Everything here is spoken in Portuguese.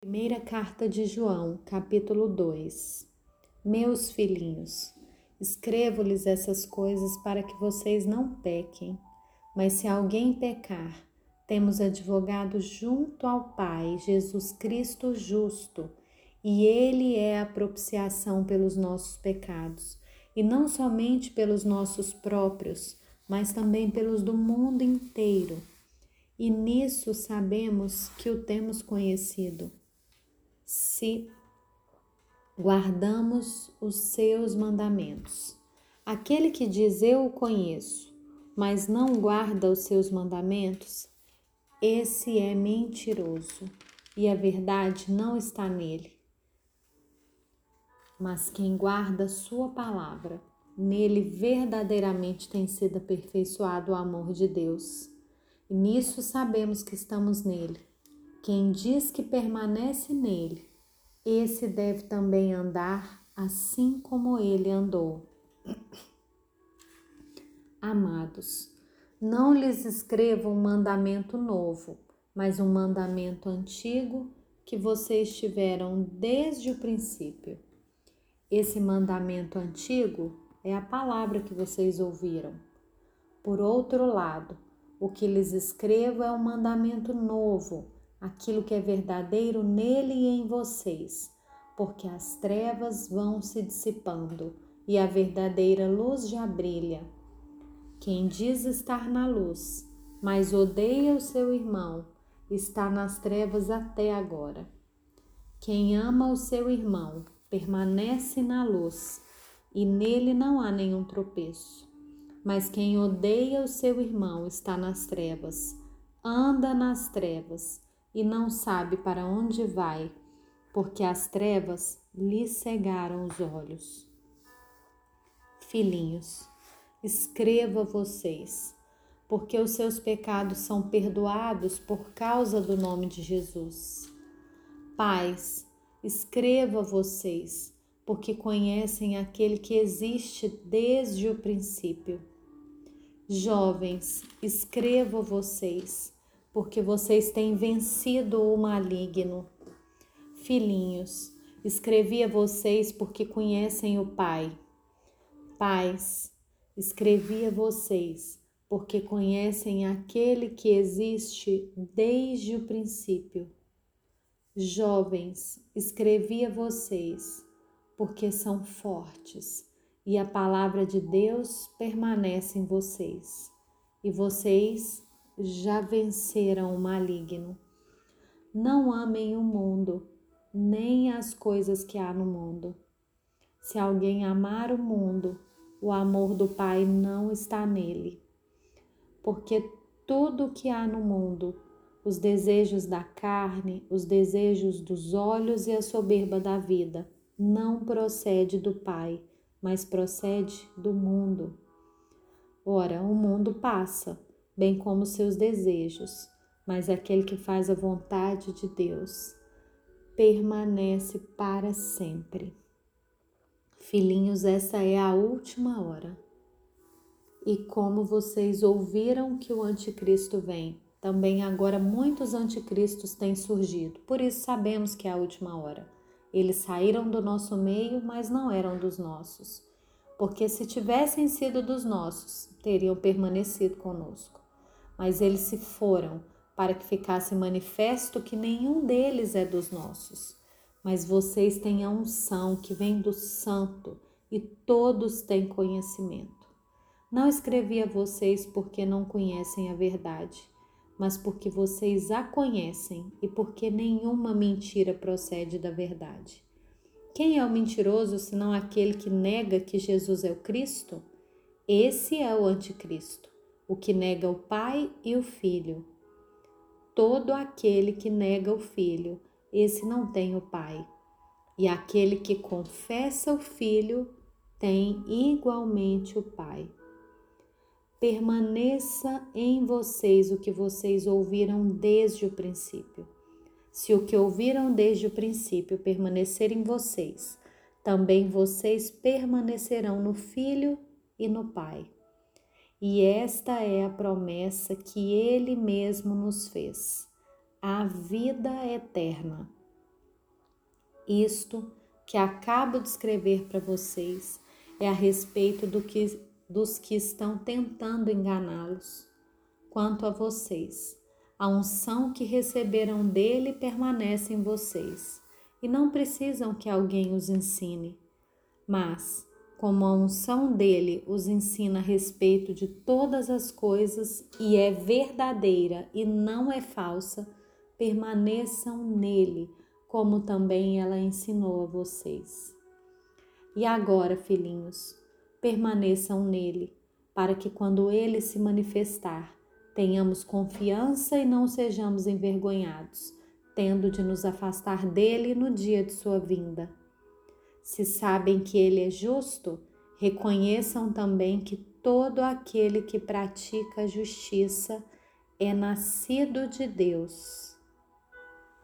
Primeira carta de João, capítulo 2. Meus filhinhos, escrevo-lhes essas coisas para que vocês não pequem. Mas se alguém pecar, temos advogado junto ao Pai, Jesus Cristo justo, e ele é a propiciação pelos nossos pecados, e não somente pelos nossos próprios, mas também pelos do mundo inteiro. E nisso sabemos que o temos conhecido se guardamos os seus mandamentos. Aquele que diz eu o conheço, mas não guarda os seus mandamentos, esse é mentiroso e a verdade não está nele. Mas quem guarda sua palavra, nele verdadeiramente tem sido aperfeiçoado o amor de Deus. E nisso sabemos que estamos nele. Quem diz que permanece nele, esse deve também andar assim como ele andou. Amados, não lhes escrevo um mandamento novo, mas um mandamento antigo que vocês tiveram desde o princípio. Esse mandamento antigo é a palavra que vocês ouviram. Por outro lado, o que lhes escrevo é um mandamento novo aquilo que é verdadeiro nele e em vocês, porque as trevas vão se dissipando e a verdadeira luz já brilha. Quem diz estar na luz, mas odeia o seu irmão, está nas trevas até agora. Quem ama o seu irmão permanece na luz, e nele não há nenhum tropeço. Mas quem odeia o seu irmão está nas trevas, anda nas trevas e não sabe para onde vai, porque as trevas lhe cegaram os olhos. Filhinhos, escreva vocês, porque os seus pecados são perdoados por causa do nome de Jesus. Pais, escreva vocês, porque conhecem aquele que existe desde o princípio. Jovens, escreva vocês, porque vocês têm vencido o maligno. Filhinhos, escrevi a vocês porque conhecem o Pai. Pais, escrevi a vocês porque conhecem aquele que existe desde o princípio. Jovens, escrevi a vocês porque são fortes e a palavra de Deus permanece em vocês, e vocês já venceram o maligno. Não amem o mundo, nem as coisas que há no mundo. Se alguém amar o mundo, o amor do Pai não está nele. Porque tudo o que há no mundo, os desejos da carne, os desejos dos olhos e a soberba da vida, não procede do Pai, mas procede do mundo. Ora, o mundo passa bem como seus desejos, mas aquele que faz a vontade de Deus permanece para sempre. Filhinhos, essa é a última hora. E como vocês ouviram que o anticristo vem, também agora muitos anticristos têm surgido. Por isso sabemos que é a última hora. Eles saíram do nosso meio, mas não eram dos nossos. Porque se tivessem sido dos nossos, teriam permanecido conosco mas eles se foram para que ficasse manifesto que nenhum deles é dos nossos. Mas vocês têm a unção que vem do Santo e todos têm conhecimento. Não escrevi a vocês porque não conhecem a verdade, mas porque vocês a conhecem e porque nenhuma mentira procede da verdade. Quem é o mentiroso senão aquele que nega que Jesus é o Cristo? Esse é o anticristo o que nega o Pai e o Filho. Todo aquele que nega o Filho, esse não tem o Pai. E aquele que confessa o Filho tem igualmente o Pai. Permaneça em vocês o que vocês ouviram desde o princípio. Se o que ouviram desde o princípio permanecer em vocês, também vocês permanecerão no Filho e no Pai. E esta é a promessa que ele mesmo nos fez, a vida eterna. Isto que acabo de escrever para vocês é a respeito do que, dos que estão tentando enganá-los. Quanto a vocês, a unção que receberam dele permanece em vocês e não precisam que alguém os ensine. Mas, como a unção dele os ensina a respeito de todas as coisas e é verdadeira e não é falsa, permaneçam nele, como também ela ensinou a vocês. E agora, filhinhos, permaneçam nele, para que quando ele se manifestar, tenhamos confiança e não sejamos envergonhados, tendo de nos afastar dele no dia de sua vinda se sabem que ele é justo, reconheçam também que todo aquele que pratica justiça é nascido de Deus.